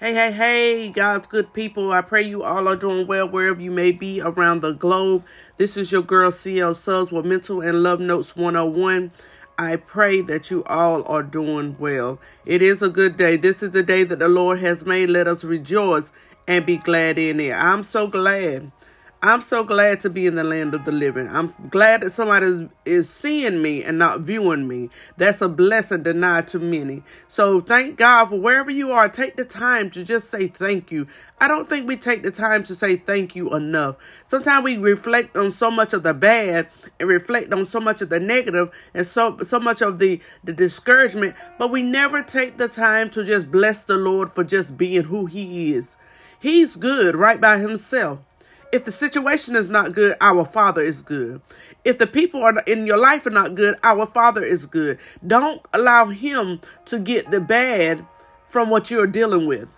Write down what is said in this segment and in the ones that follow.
Hey, hey, hey, God's good people. I pray you all are doing well wherever you may be around the globe. This is your girl CL Subs with Mental and Love Notes 101. I pray that you all are doing well. It is a good day. This is the day that the Lord has made. Let us rejoice and be glad in it. I'm so glad I'm so glad to be in the land of the living. I'm glad that somebody is seeing me and not viewing me. That's a blessing denied to many. So thank God for wherever you are. Take the time to just say thank you. I don't think we take the time to say thank you enough. Sometimes we reflect on so much of the bad and reflect on so much of the negative and so so much of the, the discouragement, but we never take the time to just bless the Lord for just being who he is. He's good right by himself. If the situation is not good, our Father is good. If the people are in your life are not good, our Father is good. Don't allow Him to get the bad from what you're dealing with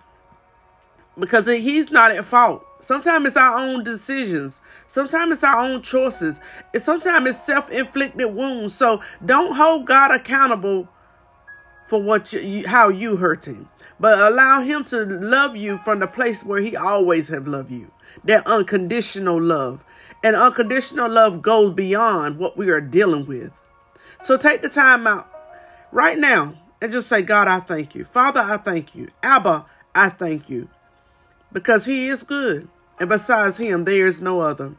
because He's not at fault. Sometimes it's our own decisions. Sometimes it's our own choices. And sometimes it's self-inflicted wounds. So don't hold God accountable for what you, how you hurting, but allow Him to love you from the place where He always have loved you that unconditional love. And unconditional love goes beyond what we are dealing with. So take the time out right now and just say, God, I thank you. Father, I thank you. Abba, I thank you. Because he is good. And besides him, there is no other.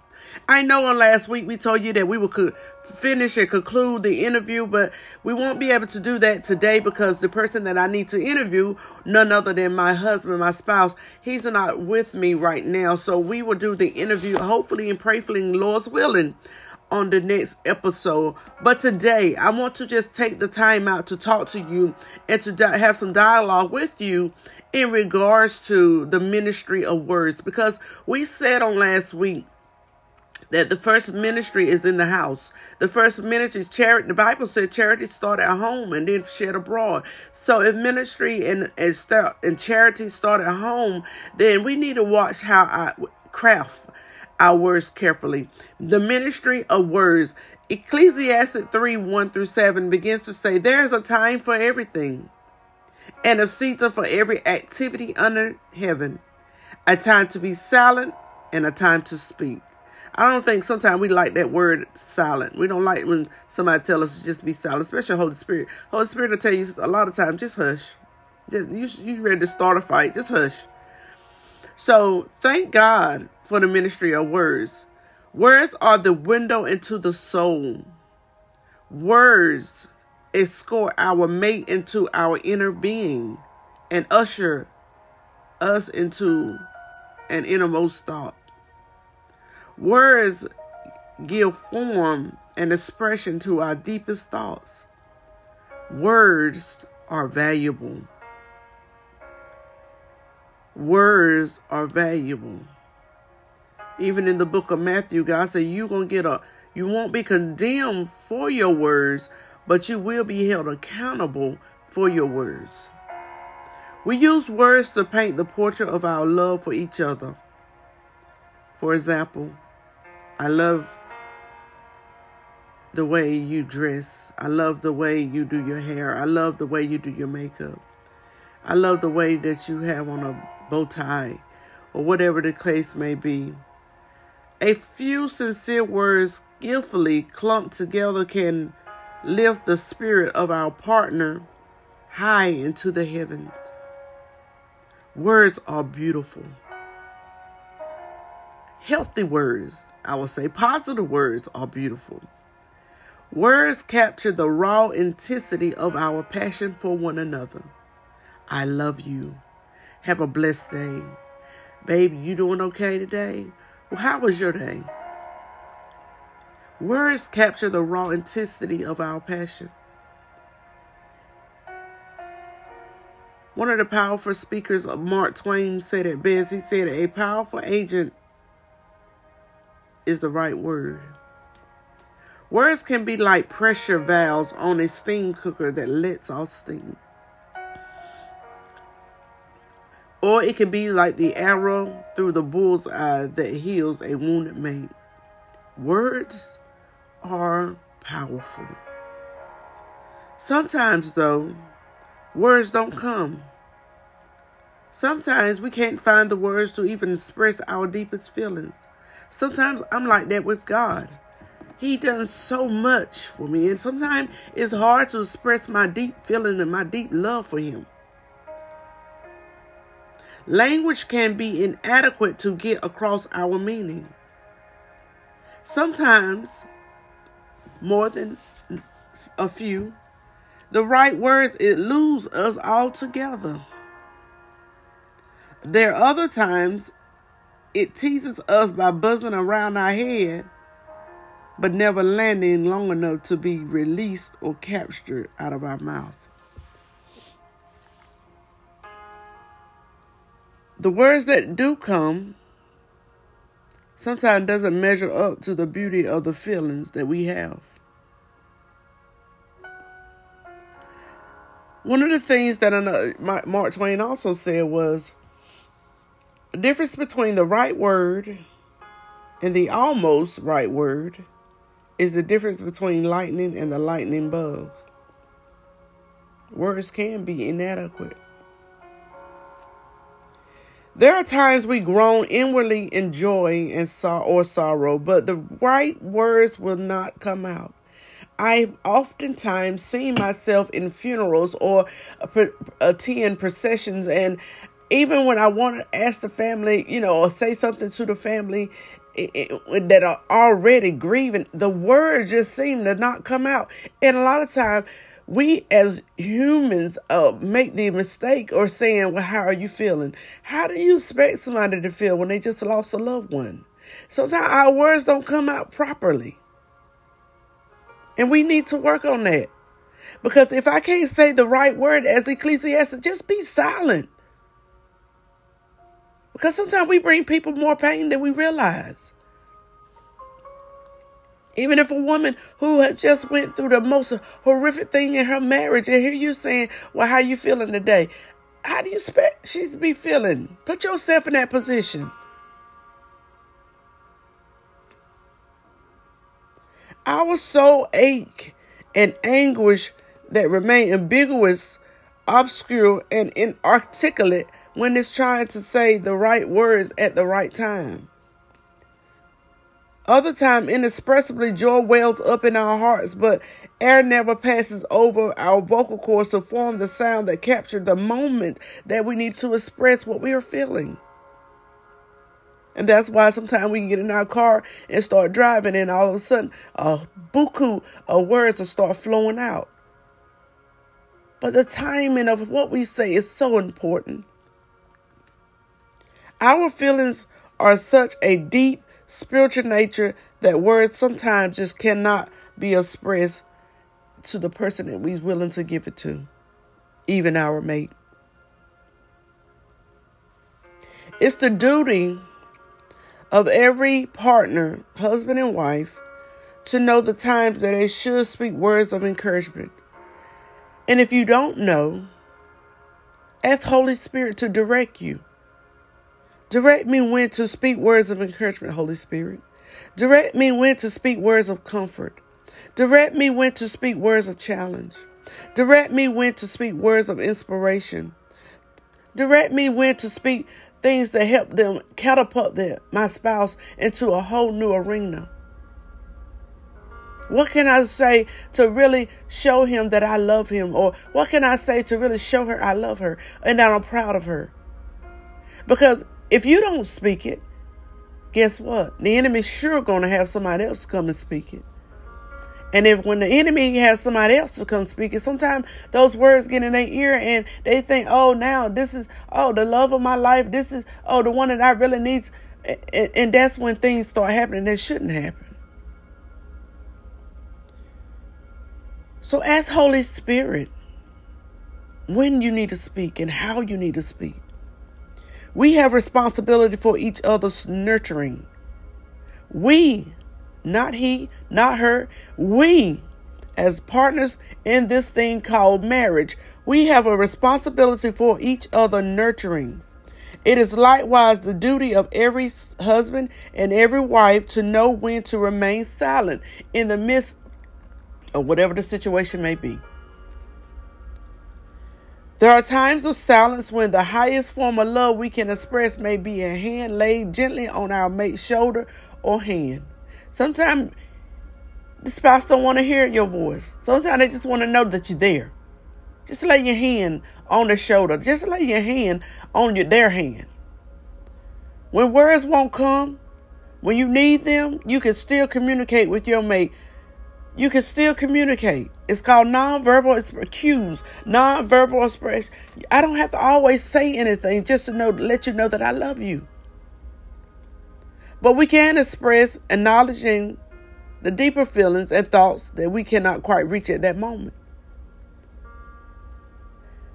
I know on last week we told you that we would could finish and conclude the interview, but we won't be able to do that today because the person that I need to interview, none other than my husband, my spouse, he's not with me right now. So we will do the interview, hopefully and prayfully, Lord's willing, on the next episode. But today, I want to just take the time out to talk to you and to have some dialogue with you in regards to the ministry of words because we said on last week that the first ministry is in the house. The first ministry is charity. The Bible said charity start at home and then shed abroad. So if ministry and and, start, and charity start at home, then we need to watch how I craft our words carefully. The ministry of words. Ecclesiastes 3 1 through 7 begins to say, There's a time for everything, and a season for every activity under heaven, a time to be silent, and a time to speak I don't think sometimes we like that word silent. We don't like when somebody tell us to just be silent, especially Holy Spirit. Holy Spirit will tell you a lot of times, just hush. You you ready to start a fight? Just hush. So thank God for the ministry of words. Words are the window into the soul. Words escort our mate into our inner being and usher us into an innermost thought. Words give form and expression to our deepest thoughts. Words are valuable. Words are valuable. Even in the book of Matthew, God said you're going to get a, you won't be condemned for your words, but you will be held accountable for your words. We use words to paint the portrait of our love for each other. For example, I love the way you dress. I love the way you do your hair. I love the way you do your makeup. I love the way that you have on a bow tie or whatever the case may be. A few sincere words skillfully clumped together can lift the spirit of our partner high into the heavens. Words are beautiful. Healthy words, I will say positive words, are beautiful. Words capture the raw intensity of our passion for one another. I love you. Have a blessed day. Baby, you doing okay today? Well, how was your day? Words capture the raw intensity of our passion. One of the powerful speakers Mark Twain said it best. He said, A powerful agent is the right word. Words can be like pressure valves on a steam cooker that lets off steam. Or it can be like the arrow through the bull's eye that heals a wounded mate. Words are powerful. Sometimes, though, words don't come. Sometimes we can't find the words to even express our deepest feelings. Sometimes I'm like that with God. He done so much for me, and sometimes it's hard to express my deep feeling and my deep love for Him. Language can be inadequate to get across our meaning. Sometimes, more than a few, the right words it lose us altogether. There are other times it teases us by buzzing around our head, but never landing long enough to be released or captured out of our mouth. The words that do come sometimes doesn't measure up to the beauty of the feelings that we have. One of the things that Mark Twain also said was the difference between the right word and the almost right word is the difference between lightning and the lightning bug. Words can be inadequate. There are times we groan inwardly in joy and or sorrow, but the right words will not come out. I've oftentimes seen myself in funerals or attend processions and even when I want to ask the family, you know, or say something to the family it, it, that are already grieving, the words just seem to not come out. And a lot of time, we as humans uh, make the mistake or saying, "Well, how are you feeling?" How do you expect somebody to feel when they just lost a loved one? Sometimes our words don't come out properly, and we need to work on that. Because if I can't say the right word as Ecclesiastes, just be silent. Because sometimes we bring people more pain than we realize. Even if a woman who had just went through the most horrific thing in her marriage, and hear you saying, "Well, how you feeling today?" How do you expect she to be feeling? Put yourself in that position. Our soul ache and anguish that remain ambiguous, obscure, and inarticulate when it's trying to say the right words at the right time. Other time, inexpressibly, joy wells up in our hearts, but air never passes over our vocal cords to form the sound that captures the moment that we need to express what we are feeling. And that's why sometimes we can get in our car and start driving, and all of a sudden, a buku of words will start flowing out. But the timing of what we say is so important. Our feelings are such a deep spiritual nature that words sometimes just cannot be expressed to the person that we're willing to give it to, even our mate. It's the duty of every partner, husband and wife, to know the times that they should speak words of encouragement. And if you don't know, ask Holy Spirit to direct you. Direct me when to speak words of encouragement, Holy Spirit. Direct me when to speak words of comfort. Direct me when to speak words of challenge. Direct me when to speak words of inspiration. Direct me when to speak things that help them catapult their, my spouse into a whole new arena. What can I say to really show him that I love him? Or what can I say to really show her I love her and that I'm proud of her? Because if you don't speak it, guess what? The enemy's sure going to have somebody else come and speak it. And if when the enemy has somebody else to come speak it, sometimes those words get in their ear and they think, oh, now this is, oh, the love of my life. This is, oh, the one that I really need. And, and that's when things start happening that shouldn't happen. So ask Holy Spirit when you need to speak and how you need to speak. We have responsibility for each other's nurturing. We, not he, not her, we, as partners in this thing called marriage, we have a responsibility for each other nurturing. It is likewise the duty of every husband and every wife to know when to remain silent in the midst of whatever the situation may be. There are times of silence when the highest form of love we can express may be a hand laid gently on our mate's shoulder or hand. Sometimes the spouse don't want to hear your voice. Sometimes they just want to know that you're there. Just lay your hand on their shoulder. Just lay your hand on your, their hand. When words won't come, when you need them, you can still communicate with your mate. You can still communicate. It's called nonverbal cues, nonverbal expression. I don't have to always say anything just to know, let you know that I love you. But we can express acknowledging the deeper feelings and thoughts that we cannot quite reach at that moment.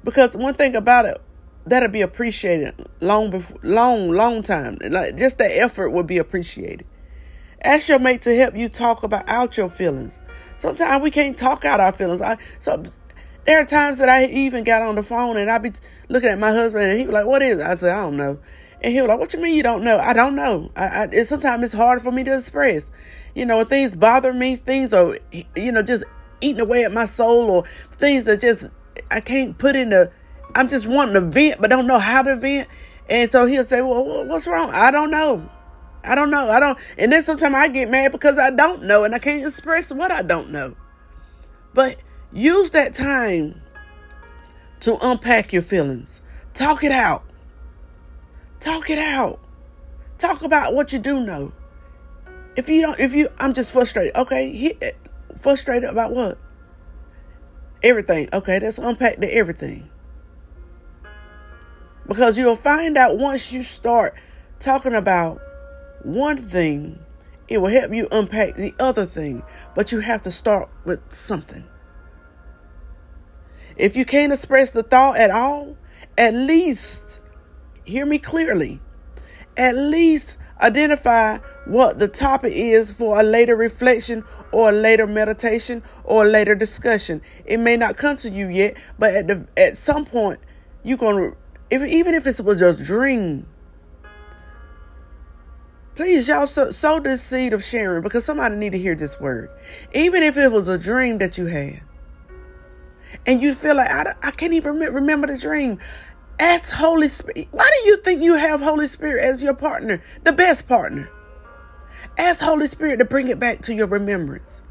Because one thing about it, that'll be appreciated long before, long, long time. Like just that effort will be appreciated. Ask your mate to help you talk about out your feelings. Sometimes we can't talk out our feelings. I, so there are times that I even got on the phone and I'd be looking at my husband and he was like, "What is?" It? I said, "I don't know." And he was like, "What you mean you don't know?" I don't know. I, I sometimes it's hard for me to express. You know, things bother me. Things are, you know, just eating away at my soul, or things that just I can't put in the. I'm just wanting to vent, but don't know how to vent. And so he'll say, "Well, what's wrong?" I don't know. I don't know. I don't. And then sometimes I get mad because I don't know, and I can't express what I don't know. But use that time to unpack your feelings. Talk it out. Talk it out. Talk about what you do know. If you don't, if you, I'm just frustrated. Okay, it. frustrated about what? Everything. Okay, let's unpack the everything. Because you'll find out once you start talking about one thing, it will help you unpack the other thing. But you have to start with something. If you can't express the thought at all, at least hear me clearly. At least identify what the topic is for a later reflection or a later meditation or a later discussion. It may not come to you yet, but at the at some point you're gonna if even if it was a dream. Please, y'all sow, sow this seed of sharing because somebody need to hear this word. Even if it was a dream that you had, and you feel like I, I can't even remember the dream. Ask Holy Spirit. Why do you think you have Holy Spirit as your partner, the best partner? Ask Holy Spirit to bring it back to your remembrance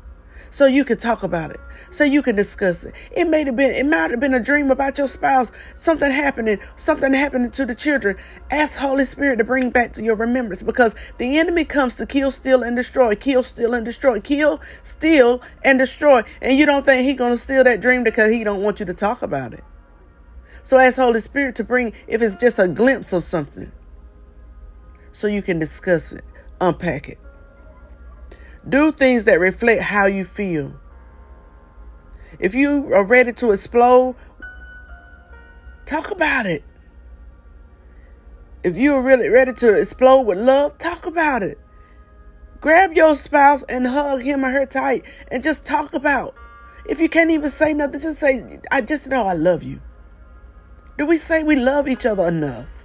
so you can talk about it, so you can discuss it. It may have been, it might have been a dream about your spouse, something happening, something happening to the children. Ask Holy Spirit to bring back to your remembrance because the enemy comes to kill, steal, and destroy, kill, steal, and destroy, kill, steal, and destroy. And you don't think he's gonna steal that dream because he don't want you to talk about it. So ask Holy Spirit to bring, if it's just a glimpse of something, so you can discuss it, unpack it. Do things that reflect how you feel. If you are ready to explode, talk about it. If you are really ready to explode with love, talk about it. Grab your spouse and hug him or her tight and just talk about. If you can't even say nothing, just say, I just know I love you. Do we say we love each other enough?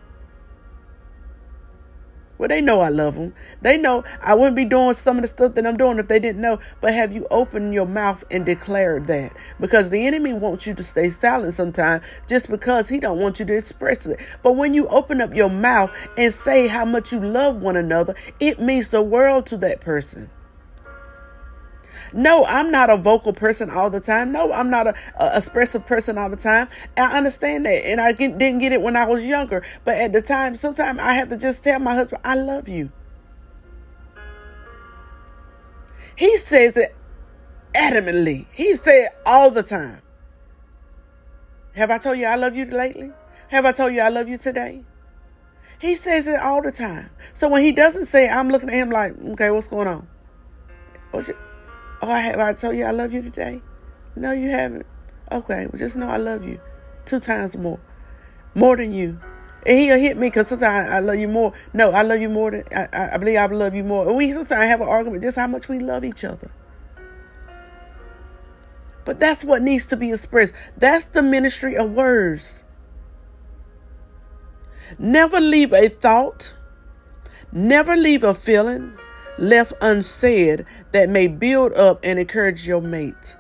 Well, they know I love them. They know I wouldn't be doing some of the stuff that I'm doing if they didn't know. But have you opened your mouth and declared that? Because the enemy wants you to stay silent sometimes just because he don't want you to express it. But when you open up your mouth and say how much you love one another, it means the world to that person. No, I'm not a vocal person all the time. No, I'm not a, a expressive person all the time. I understand that. And I get, didn't get it when I was younger. But at the time, sometimes I have to just tell my husband, I love you. He says it adamantly. He said all the time. Have I told you I love you lately? Have I told you I love you today? He says it all the time. So when he doesn't say it, I'm looking at him like, okay, what's going on? What's your, Oh, I have I told you I love you today? No, you haven't. Okay, well, just know I love you two times more, more than you. And he'll hit me because sometimes I love you more. No, I love you more than I, I believe I love you more. And we sometimes have an argument just how much we love each other. But that's what needs to be expressed. That's the ministry of words. Never leave a thought, never leave a feeling, left unsaid that may build up and encourage your mate.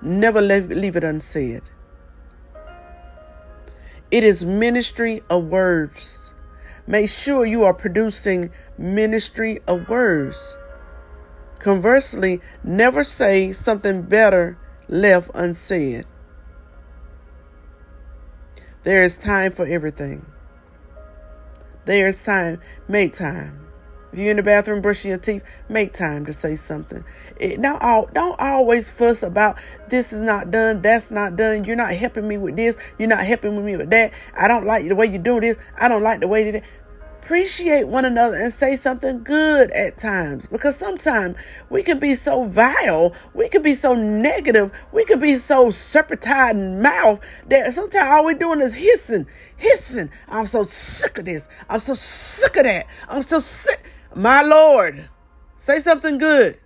Never leave, leave it unsaid. It is ministry of words. Make sure you are producing ministry of words. Conversely, never say something better left unsaid. There is time for everything. There is time. Make time. If you're in the bathroom brushing your teeth, make time to say something. It, don't, don't always fuss about this is not done, that's not done. You're not helping me with this. You're not helping me with that. I don't like the way you do this. I don't like the way that appreciate one another and say something good at times because sometimes we can be so vile, we can be so negative, we can be so serpentine mouth that sometimes all we're doing is hissing, hissing. I'm so sick of this. I'm so sick of that. I'm so sick. My Lord, say something good.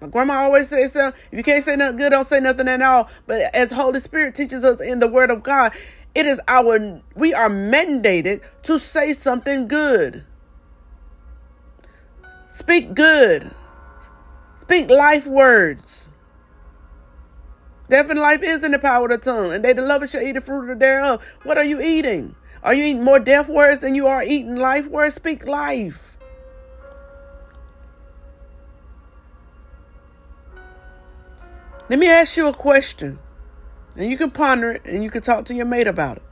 My grandma always says, if you can't say nothing good, don't say nothing at all. But as Holy Spirit teaches us in the Word of God, it is our, we are mandated to say something good. Speak good. Speak life words. Death and life is in the power of the tongue, and they that love shall eat the fruit thereof. What are you eating? Are you eating more death words than you are eating life words? Speak life. Let me ask you a question. And you can ponder it and you can talk to your mate about it.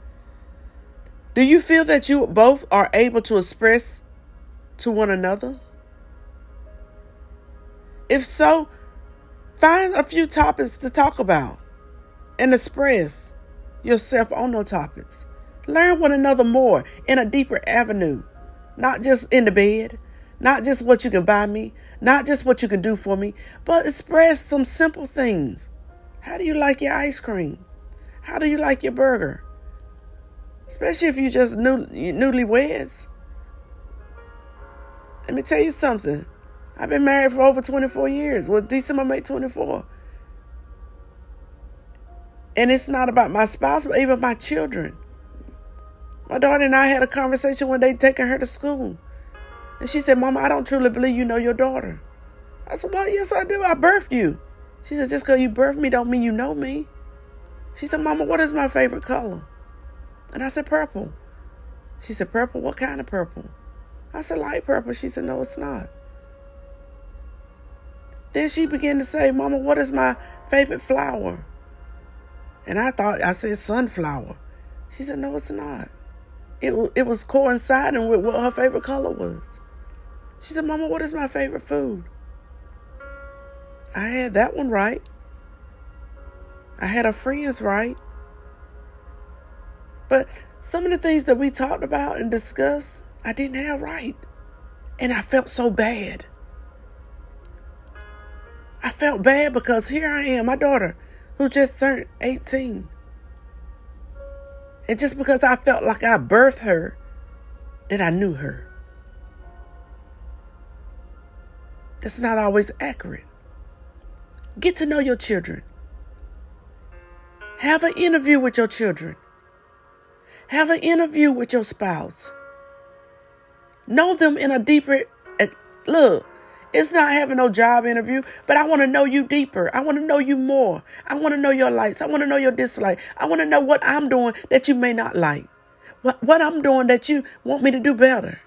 Do you feel that you both are able to express to one another? If so, find a few topics to talk about and express yourself on those topics. Learn one another more in a deeper avenue, not just in the bed, not just what you can buy me, not just what you can do for me, but express some simple things how do you like your ice cream? How do you like your burger? Especially if you just new newlyweds. Let me tell you something. I've been married for over 24 years. Well, December made 24. And it's not about my spouse, but even my children. My daughter and I had a conversation one day taking her to school. And she said, Mama, I don't truly believe you know your daughter. I said, Well, yes, I do. I birthed you. She said, just because you birthed me don't mean you know me. She said, Mama, what is my favorite color? And I said, purple. She said, purple? What kind of purple? I said, light purple. She said, no, it's not. Then she began to say, Mama, what is my favorite flower? And I thought, I said, sunflower. She said, no, it's not. It, it was coinciding with what her favorite color was. She said, Mama, what is my favorite food? I had that one right. I had our friends right. But some of the things that we talked about and discussed, I didn't have right. And I felt so bad. I felt bad because here I am, my daughter, who just turned 18. And just because I felt like I birthed her, that I knew her. That's not always accurate. Get to know your children. Have an interview with your children. Have an interview with your spouse. Know them in a deeper eh, look. It's not having no job interview, but I want to know you deeper. I want to know you more. I want to know your likes. I want to know your dislikes. I want to know what I'm doing that you may not like. What what I'm doing that you want me to do better.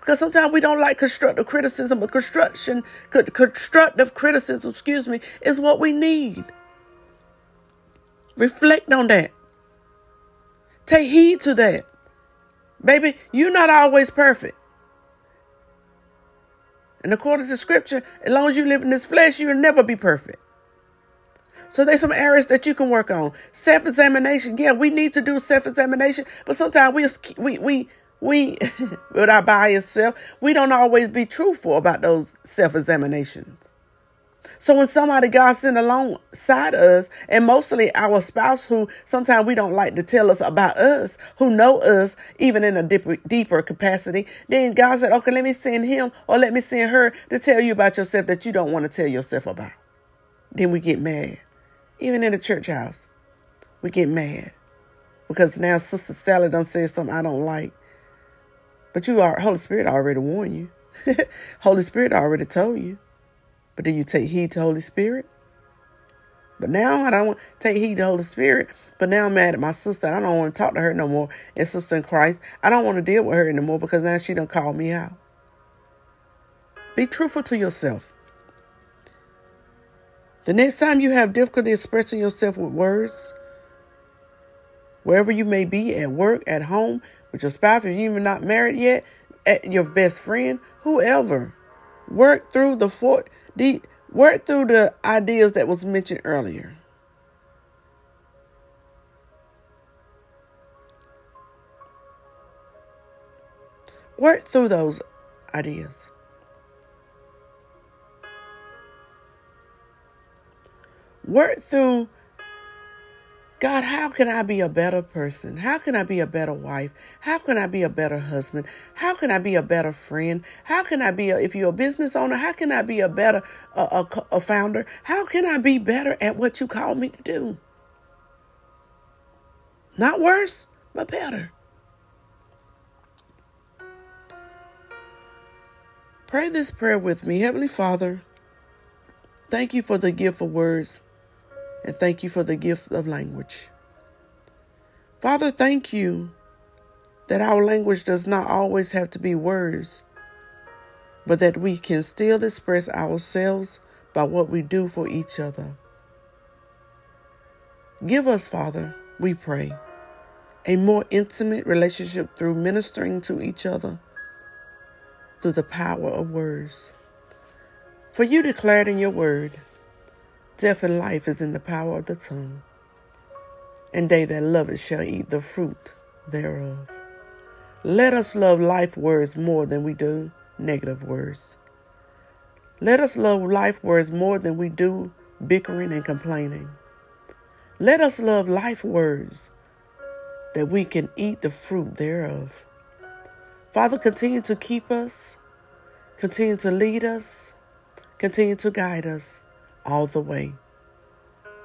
Because sometimes we don't like constructive criticism, but construction, constructive criticism, excuse me, is what we need. Reflect on that. Take heed to that. Baby, you're not always perfect. And according to scripture, as long as you live in this flesh, you'll never be perfect. So there's some areas that you can work on. Self-examination. Yeah, we need to do self-examination, but sometimes we we we we, with our biased self, we don't always be truthful about those self examinations. So when somebody God sent alongside us, and mostly our spouse who sometimes we don't like to tell us about us, who know us even in a deeper, deeper capacity, then God said, okay, let me send him or let me send her to tell you about yourself that you don't want to tell yourself about. Then we get mad. Even in the church house, we get mad because now Sister Sally done said something I don't like. But you are Holy Spirit already warned you. Holy Spirit already told you. But do you take heed to Holy Spirit? But now I don't want to take heed to Holy Spirit. But now I'm mad at my sister. I don't want to talk to her no more. And sister in Christ, I don't want to deal with her anymore because now she done called me out. Be truthful to yourself. The next time you have difficulty expressing yourself with words, wherever you may be, at work, at home, with your spouse, if you're even not married yet, at your best friend, whoever, work through the four, the work through the ideas that was mentioned earlier. Work through those ideas. Work through God, how can I be a better person? How can I be a better wife? How can I be a better husband? How can I be a better friend? How can I be, a, if you're a business owner, how can I be a better a, a, a founder? How can I be better at what you call me to do? Not worse, but better. Pray this prayer with me. Heavenly Father, thank you for the gift of words and thank you for the gift of language. Father, thank you that our language does not always have to be words, but that we can still express ourselves by what we do for each other. Give us, Father, we pray, a more intimate relationship through ministering to each other through the power of words. For you declared in your word, Death and life is in the power of the tongue, and they that love it shall eat the fruit thereof. Let us love life words more than we do negative words. Let us love life words more than we do bickering and complaining. Let us love life words that we can eat the fruit thereof. Father, continue to keep us, continue to lead us, continue to guide us all the way.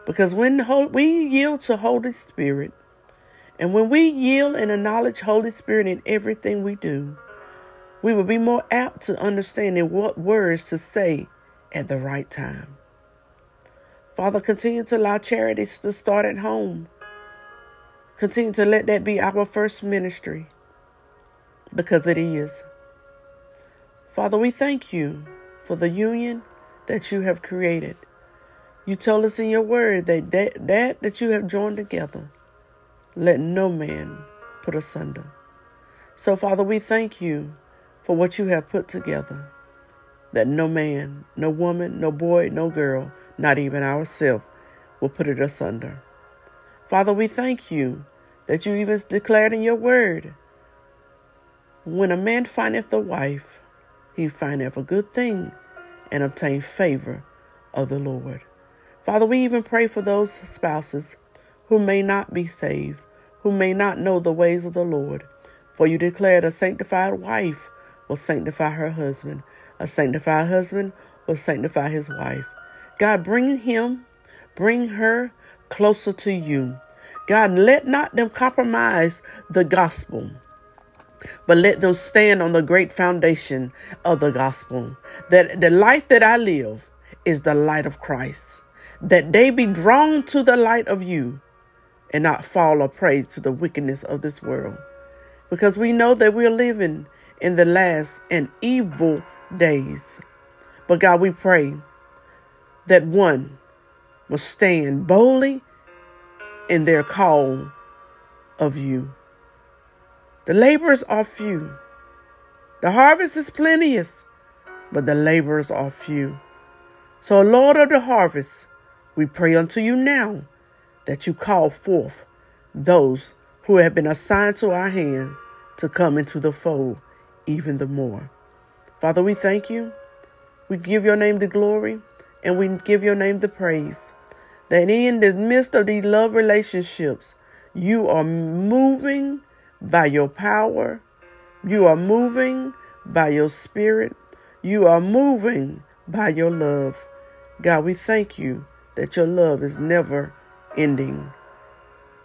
Because when we yield to Holy Spirit, and when we yield and acknowledge Holy Spirit in everything we do, we will be more apt to understanding what words to say at the right time. Father, continue to allow charities to start at home. Continue to let that be our first ministry because it is. Father, we thank you for the union that you have created. You told us in your word that that, that, that you have joined together, let no man put asunder. So, Father, we thank you for what you have put together, that no man, no woman, no boy, no girl, not even ourselves, will put it asunder. Father, we thank you that you even declared in your word when a man findeth a wife, he findeth a good thing and obtain favor of the Lord. Father, we even pray for those spouses who may not be saved, who may not know the ways of the Lord. For you declared a sanctified wife will sanctify her husband, a sanctified husband will sanctify his wife. God, bring him, bring her closer to you. God, let not them compromise the gospel but let them stand on the great foundation of the gospel. That the life that I live is the light of Christ that they be drawn to the light of you and not fall a prey to the wickedness of this world. Because we know that we're living in the last and evil days. But God, we pray that one will stand boldly in their call of you. The laborers are few. The harvest is plenteous, but the laborers are few. So, Lord of the harvest, we pray unto you now that you call forth those who have been assigned to our hand to come into the fold even the more. Father, we thank you. We give your name the glory and we give your name the praise. That in the midst of these love relationships, you are moving by your power, you are moving by your spirit, you are moving by your love. God, we thank you that your love is never ending.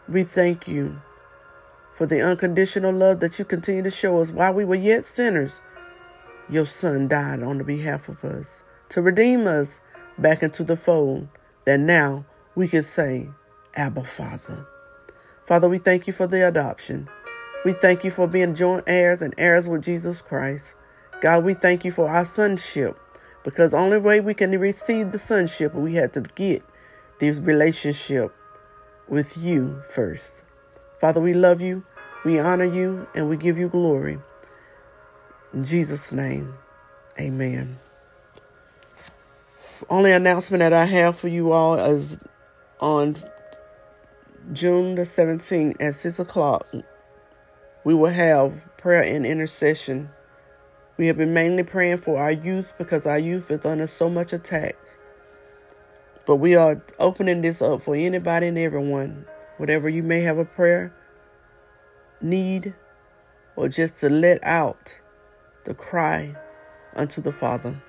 We thank you for the unconditional love that you continue to show us while we were yet sinners. Your Son died on the behalf of us to redeem us back into the fold, that now we can say, Abba, Father. Father, we thank you for the adoption. We thank you for being joint heirs and heirs with Jesus Christ. God, we thank you for our sonship because only way we can receive the sonship, we had to get the relationship with you first. Father, we love you, we honor you, and we give you glory. In Jesus' name, amen. Only announcement that I have for you all is on June the 17th at 6 o'clock, we will have prayer and intercession. We have been mainly praying for our youth because our youth is under so much attack. But we are opening this up for anybody and everyone, whatever you may have a prayer need or just to let out the cry unto the Father.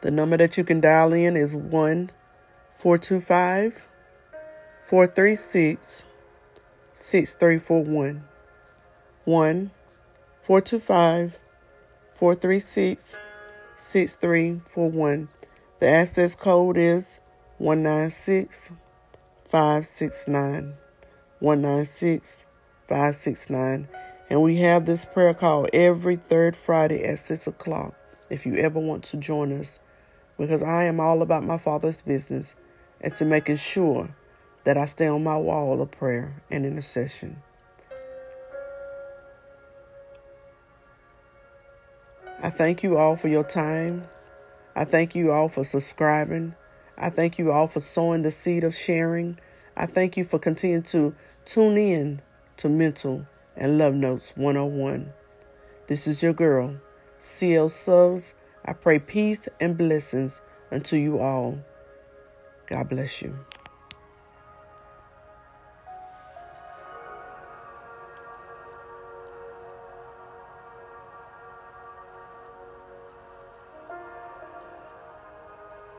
The number that you can dial in is 1 425 436 6341. 1 425 436 6341. The access code is 196 569. 196 569. And we have this prayer call every third Friday at 6 o'clock if you ever want to join us because I am all about my Father's business and to making sure that I stay on my wall of prayer and intercession. I thank you all for your time. I thank you all for subscribing. I thank you all for sowing the seed of sharing. I thank you for continuing to tune in to Mental and Love Notes 101. This is your girl, CL Subs I pray peace and blessings unto you all. God bless you.